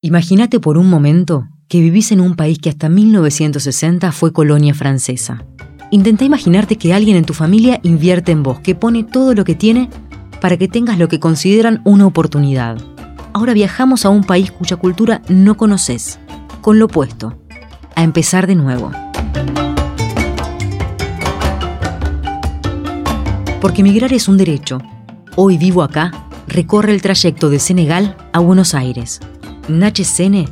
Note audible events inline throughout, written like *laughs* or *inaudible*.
Imagínate por un momento que vivís en un país que hasta 1960 fue colonia francesa. Intenta imaginarte que alguien en tu familia invierte en vos, que pone todo lo que tiene para que tengas lo que consideran una oportunidad. Ahora viajamos a un país cuya cultura no conoces, con lo opuesto, a empezar de nuevo. Porque emigrar es un derecho. Hoy vivo acá, recorre el trayecto de Senegal a Buenos Aires. Nache Sene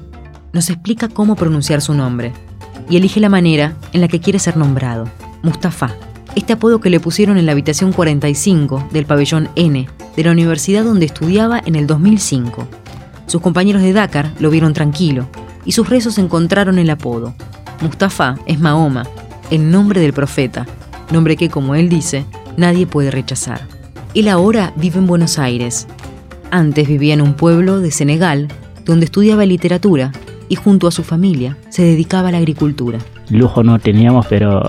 nos explica cómo pronunciar su nombre y elige la manera en la que quiere ser nombrado, Mustafa, este apodo que le pusieron en la habitación 45 del pabellón N de la universidad donde estudiaba en el 2005. Sus compañeros de Dakar lo vieron tranquilo y sus rezos encontraron el apodo. Mustafa es Mahoma, el nombre del profeta, nombre que, como él dice, nadie puede rechazar. Él ahora vive en Buenos Aires. Antes vivía en un pueblo de Senegal donde estudiaba literatura y junto a su familia se dedicaba a la agricultura. Lujo no teníamos, pero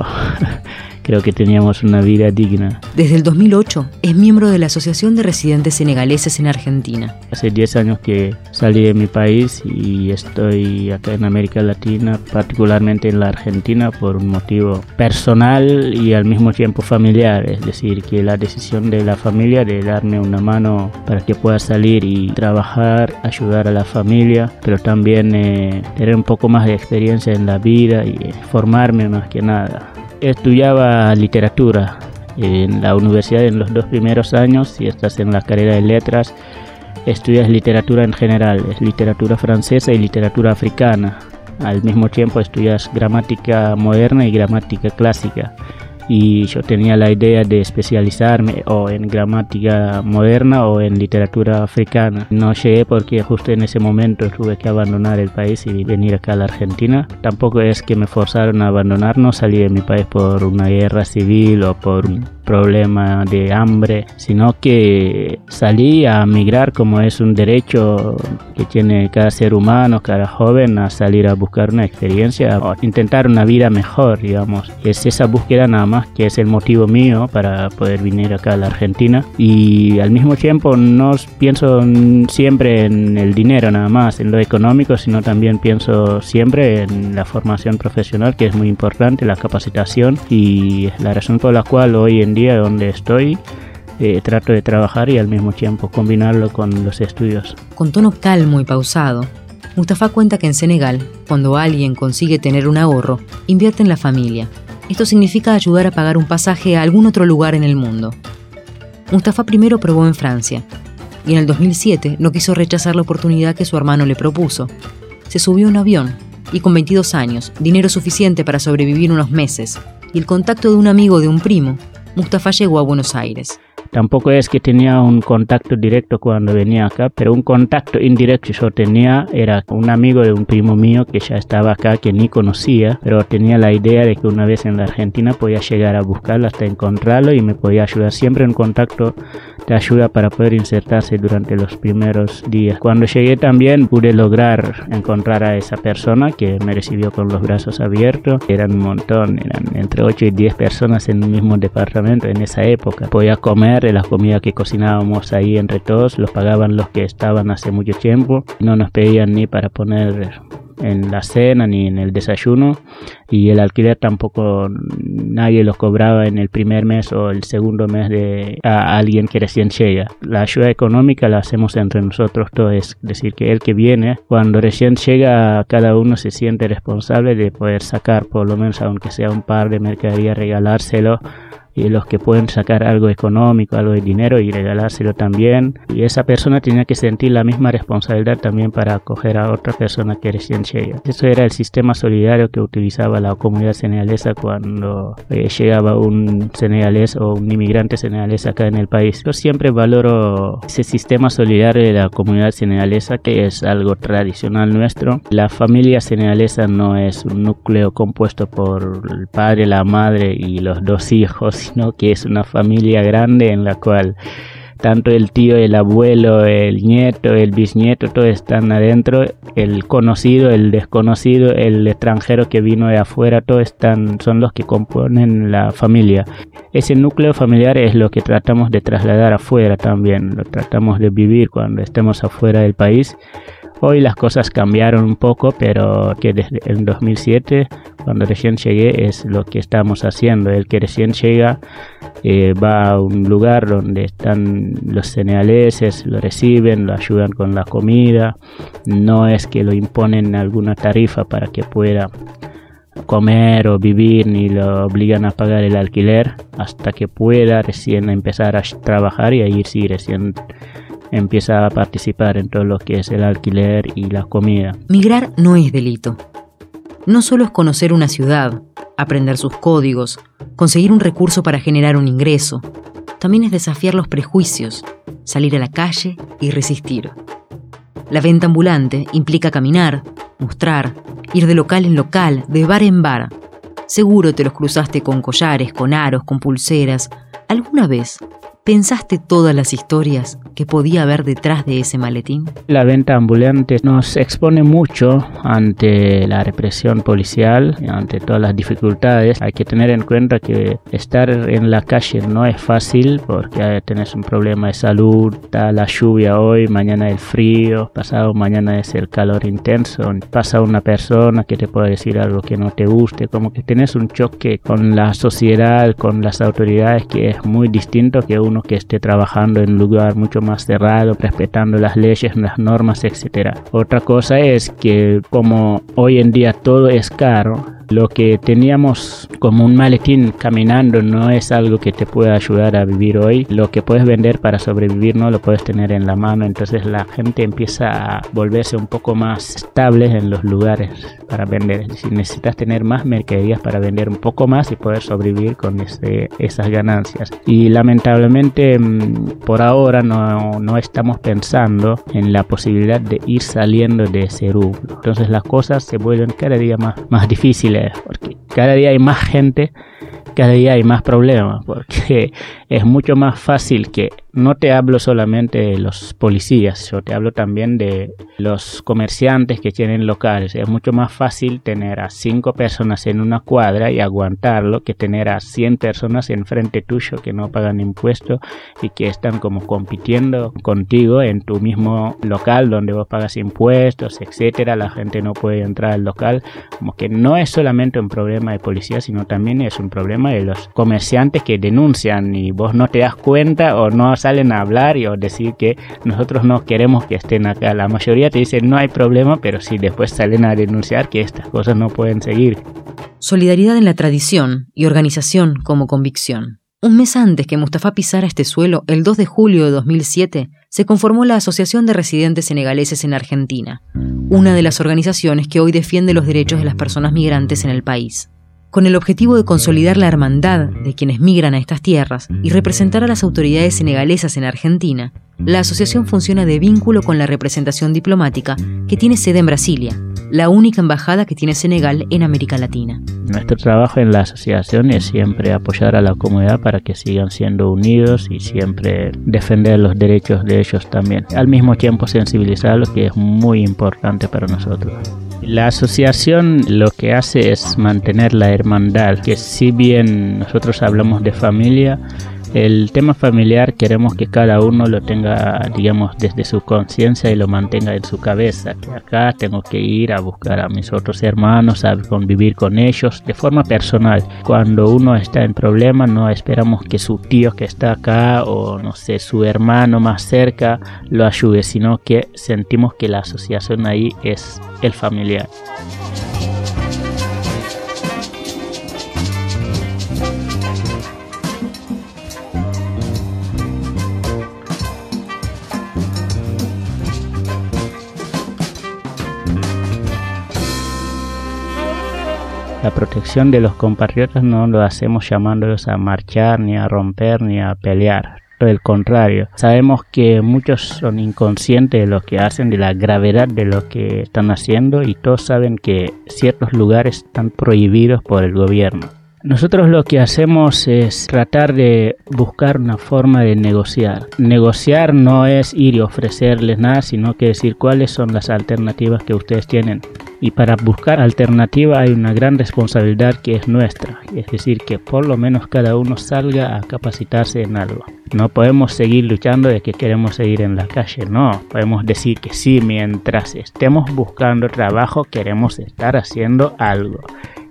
creo que teníamos una vida digna. Desde el 2008 es miembro de la Asociación de Residentes Senegaleses en Argentina. Hace 10 años que salí de mi país y estoy acá en América Latina, particularmente en la Argentina, por un motivo personal y al mismo tiempo familiar. Es decir, que la decisión de la familia de darme una mano para que pueda salir y trabajar, ayudar a la familia, pero también eh, tener un poco más de experiencia en la vida y formarme más que nada estudiaba literatura en la universidad en los dos primeros años, si estás en la carrera de letras, estudias literatura en general, es literatura francesa y literatura africana. Al mismo tiempo estudias gramática moderna y gramática clásica y yo tenía la idea de especializarme o en gramática moderna o en literatura africana. No llegué porque justo en ese momento tuve que abandonar el país y venir acá a la Argentina. Tampoco es que me forzaron a abandonar, no salí de mi país por una guerra civil o por problema de hambre, sino que salí a migrar como es un derecho que tiene cada ser humano, cada joven a salir a buscar una experiencia o intentar una vida mejor, digamos. Es esa búsqueda nada más que es el motivo mío para poder venir acá a la Argentina y al mismo tiempo no pienso siempre en el dinero nada más, en lo económico, sino también pienso siempre en la formación profesional que es muy importante, la capacitación y la razón por la cual hoy en donde estoy eh, trato de trabajar y al mismo tiempo combinarlo con los estudios. Con tono calmo y pausado, Mustafa cuenta que en Senegal, cuando alguien consigue tener un ahorro, invierte en la familia. Esto significa ayudar a pagar un pasaje a algún otro lugar en el mundo. Mustafa primero probó en Francia y en el 2007 no quiso rechazar la oportunidad que su hermano le propuso. Se subió a un avión y con 22 años, dinero suficiente para sobrevivir unos meses y el contacto de un amigo de un primo, Mustafa llegó a Buenos Aires. Tampoco es que tenía un contacto directo cuando venía acá, pero un contacto indirecto yo tenía era un amigo de un primo mío que ya estaba acá, que ni conocía, pero tenía la idea de que una vez en la Argentina podía llegar a buscarlo hasta encontrarlo y me podía ayudar. Siempre un contacto te ayuda para poder insertarse durante los primeros días. Cuando llegué también pude lograr encontrar a esa persona que me recibió con los brazos abiertos. Eran un montón, eran entre 8 y 10 personas en un mismo departamento en esa época. Podía comer de las comidas que cocinábamos ahí entre todos, los pagaban los que estaban hace mucho tiempo. No nos pedían ni para poner en la cena ni en el desayuno y el alquiler tampoco nadie los cobraba en el primer mes o el segundo mes de a alguien que recién llega. La ayuda económica la hacemos entre nosotros todos, es decir, que el que viene, cuando recién llega, cada uno se siente responsable de poder sacar por lo menos aunque sea un par de mercadería, regalárselo y los que pueden sacar algo económico, algo de dinero y regalárselo también. Y esa persona tenía que sentir la misma responsabilidad también para acoger a otra persona que recién llega. Eso era el sistema solidario que utilizaba la comunidad senegalesa cuando eh, llegaba un senegalés o un inmigrante senegalés acá en el país. Yo siempre valoro ese sistema solidario de la comunidad senegalesa que es algo tradicional nuestro. La familia senegalesa no es un núcleo compuesto por el padre, la madre y los dos hijos sino que es una familia grande en la cual tanto el tío, el abuelo, el nieto, el bisnieto, todos están adentro, el conocido, el desconocido, el extranjero que vino de afuera, todos están, son los que componen la familia. Ese núcleo familiar es lo que tratamos de trasladar afuera también, lo tratamos de vivir cuando estemos afuera del país. Hoy las cosas cambiaron un poco, pero que desde el 2007, cuando recién llegué, es lo que estamos haciendo. El que recién llega eh, va a un lugar donde están los senegaleses, lo reciben, lo ayudan con la comida. No es que lo imponen alguna tarifa para que pueda comer o vivir ni lo obligan a pagar el alquiler hasta que pueda recién empezar a trabajar y ahí sí recién empieza a participar en todo lo que es el alquiler y la comida. Migrar no es delito. No solo es conocer una ciudad, aprender sus códigos, conseguir un recurso para generar un ingreso, también es desafiar los prejuicios, salir a la calle y resistir. La venta ambulante implica caminar, mostrar, ir de local en local, de bar en bar. Seguro te los cruzaste con collares, con aros, con pulseras. ¿Alguna vez ¿Pensaste todas las historias que podía haber detrás de ese maletín? La venta ambulante nos expone mucho ante la represión policial, ante todas las dificultades. Hay que tener en cuenta que estar en la calle no es fácil porque tenés un problema de salud, está la lluvia hoy, mañana el frío, pasado mañana es el calor intenso, pasa una persona que te puede decir algo que no te guste, como que tenés un choque con la sociedad, con las autoridades que es muy distinto que uno que esté trabajando en un lugar mucho más cerrado, respetando las leyes, las normas, etc. Otra cosa es que como hoy en día todo es caro, lo que teníamos como un maletín caminando no es algo que te pueda ayudar a vivir hoy. Lo que puedes vender para sobrevivir no lo puedes tener en la mano. Entonces la gente empieza a volverse un poco más estable en los lugares para vender. Decir, necesitas tener más mercaderías para vender un poco más y poder sobrevivir con ese, esas ganancias. Y lamentablemente mm, por ahora no, no estamos pensando en la posibilidad de ir saliendo de ese rubro. Entonces las cosas se vuelven cada día más, más difíciles porque cada día hay más gente, cada día hay más problemas, porque *laughs* es mucho más fácil que no te hablo solamente de los policías, yo te hablo también de los comerciantes que tienen locales. Es mucho más fácil tener a cinco personas en una cuadra y aguantarlo que tener a 100 personas enfrente tuyo que no pagan impuestos y que están como compitiendo contigo en tu mismo local donde vos pagas impuestos, etcétera. La gente no puede entrar al local. Como que no es solamente un problema de policía, sino también es un problema de los comerciantes que denuncian y vos no te das cuenta o no salen a hablar y o decir que nosotros no queremos que estén acá. La mayoría te dicen no hay problema, pero si después salen a denunciar que estas cosas no pueden seguir. Solidaridad en la tradición y organización como convicción. Un mes antes que Mustafa pisara este suelo, el 2 de julio de 2007, se conformó la Asociación de Residentes Senegaleses en Argentina, una de las organizaciones que hoy defiende los derechos de las personas migrantes en el país con el objetivo de consolidar la hermandad de quienes migran a estas tierras y representar a las autoridades senegalesas en Argentina, la asociación funciona de vínculo con la representación diplomática que tiene sede en Brasilia, la única embajada que tiene Senegal en América Latina. Nuestro trabajo en la asociación es siempre apoyar a la comunidad para que sigan siendo unidos y siempre defender los derechos de ellos también. Al mismo tiempo sensibilizarlos, que es muy importante para nosotros. La asociación lo que hace es mantener la hermandad, que si bien nosotros hablamos de familia, el tema familiar queremos que cada uno lo tenga, digamos, desde su conciencia y lo mantenga en su cabeza. Que acá tengo que ir a buscar a mis otros hermanos, a convivir con ellos de forma personal. Cuando uno está en problema, no esperamos que su tío que está acá o no sé, su hermano más cerca lo ayude, sino que sentimos que la asociación ahí es el familiar. La protección de los compatriotas no lo hacemos llamándolos a marchar, ni a romper, ni a pelear. Todo el contrario, sabemos que muchos son inconscientes de lo que hacen, de la gravedad de lo que están haciendo y todos saben que ciertos lugares están prohibidos por el gobierno. Nosotros lo que hacemos es tratar de buscar una forma de negociar. Negociar no es ir y ofrecerles nada, sino que decir cuáles son las alternativas que ustedes tienen Y para buscar alternativa hay una gran responsabilidad que es nuestra, es decir, que por lo menos cada uno salga a capacitarse en algo. No podemos seguir luchando de que queremos seguir en la calle, no, podemos decir que sí, mientras estemos buscando trabajo queremos estar haciendo algo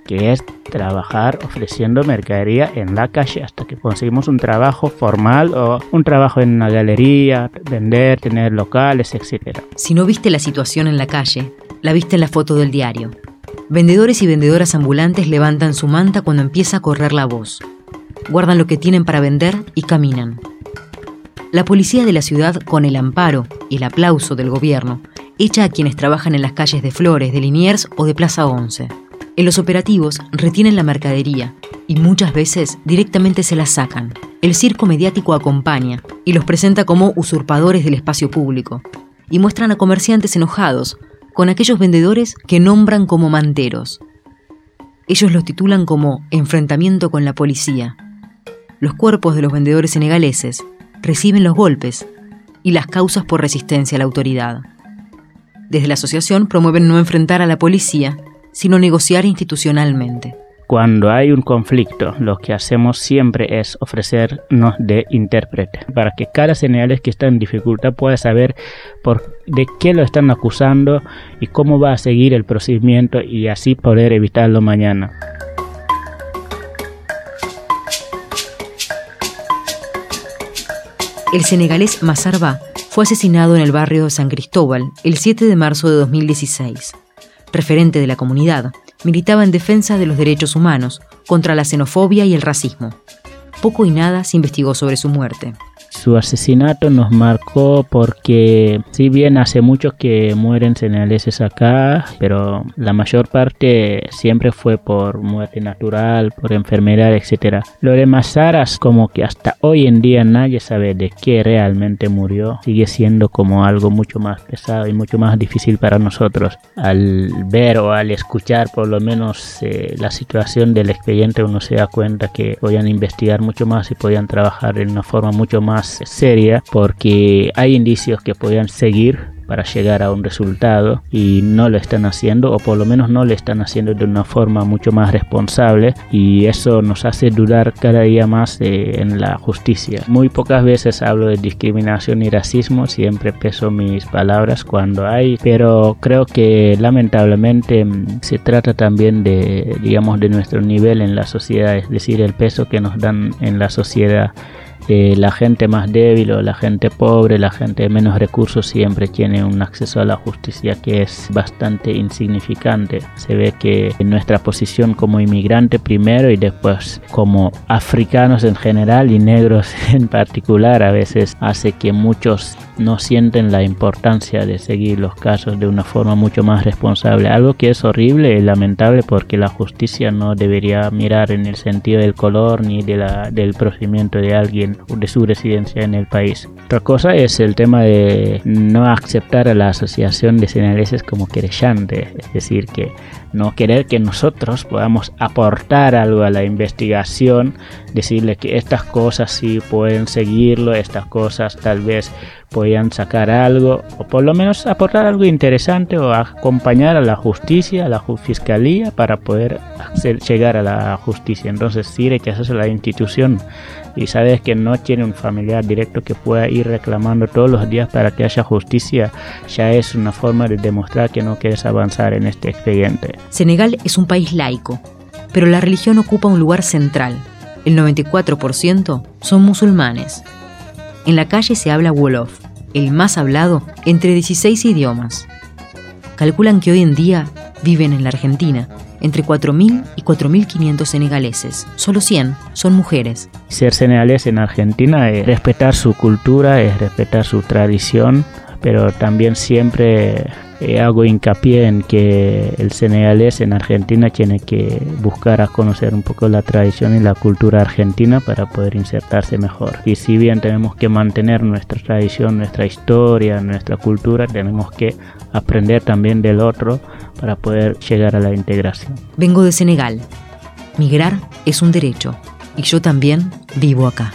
que es trabajar ofreciendo mercadería en la calle hasta que conseguimos un trabajo formal o un trabajo en una galería, vender, tener locales, etc. Si no viste la situación en la calle, la viste en la foto del diario. Vendedores y vendedoras ambulantes levantan su manta cuando empieza a correr la voz. Guardan lo que tienen para vender y caminan. La policía de la ciudad, con el amparo y el aplauso del gobierno, echa a quienes trabajan en las calles de Flores, de Liniers o de Plaza 11. En los operativos retienen la mercadería y muchas veces directamente se la sacan. El circo mediático acompaña y los presenta como usurpadores del espacio público y muestran a comerciantes enojados con aquellos vendedores que nombran como manteros. Ellos los titulan como enfrentamiento con la policía. Los cuerpos de los vendedores senegaleses reciben los golpes y las causas por resistencia a la autoridad. Desde la asociación promueven no enfrentar a la policía sino negociar institucionalmente. Cuando hay un conflicto, lo que hacemos siempre es ofrecernos de intérprete para que cada señales que está en dificultad pueda saber por de qué lo están acusando y cómo va a seguir el procedimiento y así poder evitarlo mañana. El senegalés Mazarba fue asesinado en el barrio de San Cristóbal el 7 de marzo de 2016 referente de la comunidad, militaba en defensa de los derechos humanos, contra la xenofobia y el racismo. Poco y nada se investigó sobre su muerte. Su asesinato nos marcó porque si bien hace mucho que mueren senegaleses acá, pero la mayor parte siempre fue por muerte natural, por enfermedad, etc. Lo de Mazaras como que hasta hoy en día nadie sabe de qué realmente murió. Sigue siendo como algo mucho más pesado y mucho más difícil para nosotros. Al ver o al escuchar por lo menos eh, la situación del expediente uno se da cuenta que podían investigar mucho más y podían trabajar en una forma mucho más seria porque hay indicios que podían seguir para llegar a un resultado y no lo están haciendo o por lo menos no lo están haciendo de una forma mucho más responsable y eso nos hace dudar cada día más en la justicia. Muy pocas veces hablo de discriminación y racismo, siempre peso mis palabras cuando hay, pero creo que lamentablemente mm, se trata también de digamos de nuestro nivel en la sociedad, es decir, el peso que nos dan en la sociedad la gente más débil o la gente pobre, la gente de menos recursos siempre tiene un acceso a la justicia que es bastante insignificante. Se ve que nuestra posición como inmigrante primero y después como africanos en general y negros *laughs* en particular a veces hace que muchos no sienten la importancia de seguir los casos de una forma mucho más responsable. Algo que es horrible y lamentable porque la justicia no debería mirar en el sentido del color ni de la, del procedimiento de alguien de su residencia en el país. Otra cosa es el tema de no aceptar a la asociación de senegaleses como querellante, es decir, que no querer que nosotros podamos aportar algo a la investigación, decirle que estas cosas sí pueden seguirlo, estas cosas tal vez puedan sacar algo, o por lo menos aportar algo interesante o acompañar a la justicia, a la fiscalía para poder llegar a la justicia. Entonces, si rechazas a la institución y sabes que no tiene un familiar directo que pueda ir reclamando todos los días para que haya justicia, ya es una forma de demostrar que no quieres avanzar en este expediente. Senegal es un país laico, pero la religión ocupa un lugar central. El 94% son musulmanes. En la calle se habla Wolof, el más hablado entre 16 idiomas. Calculan que hoy en día viven en la Argentina entre 4.000 y 4.500 senegaleses. Solo 100 son mujeres. Ser senegalés en Argentina es respetar su cultura, es respetar su tradición, pero también siempre eh, hago hincapié en que el senegalés en Argentina tiene que buscar a conocer un poco la tradición y la cultura argentina para poder insertarse mejor. Y si bien tenemos que mantener nuestra tradición, nuestra historia, nuestra cultura, tenemos que aprender también del otro para poder llegar a la integración. Vengo de Senegal. Migrar es un derecho y yo también vivo acá.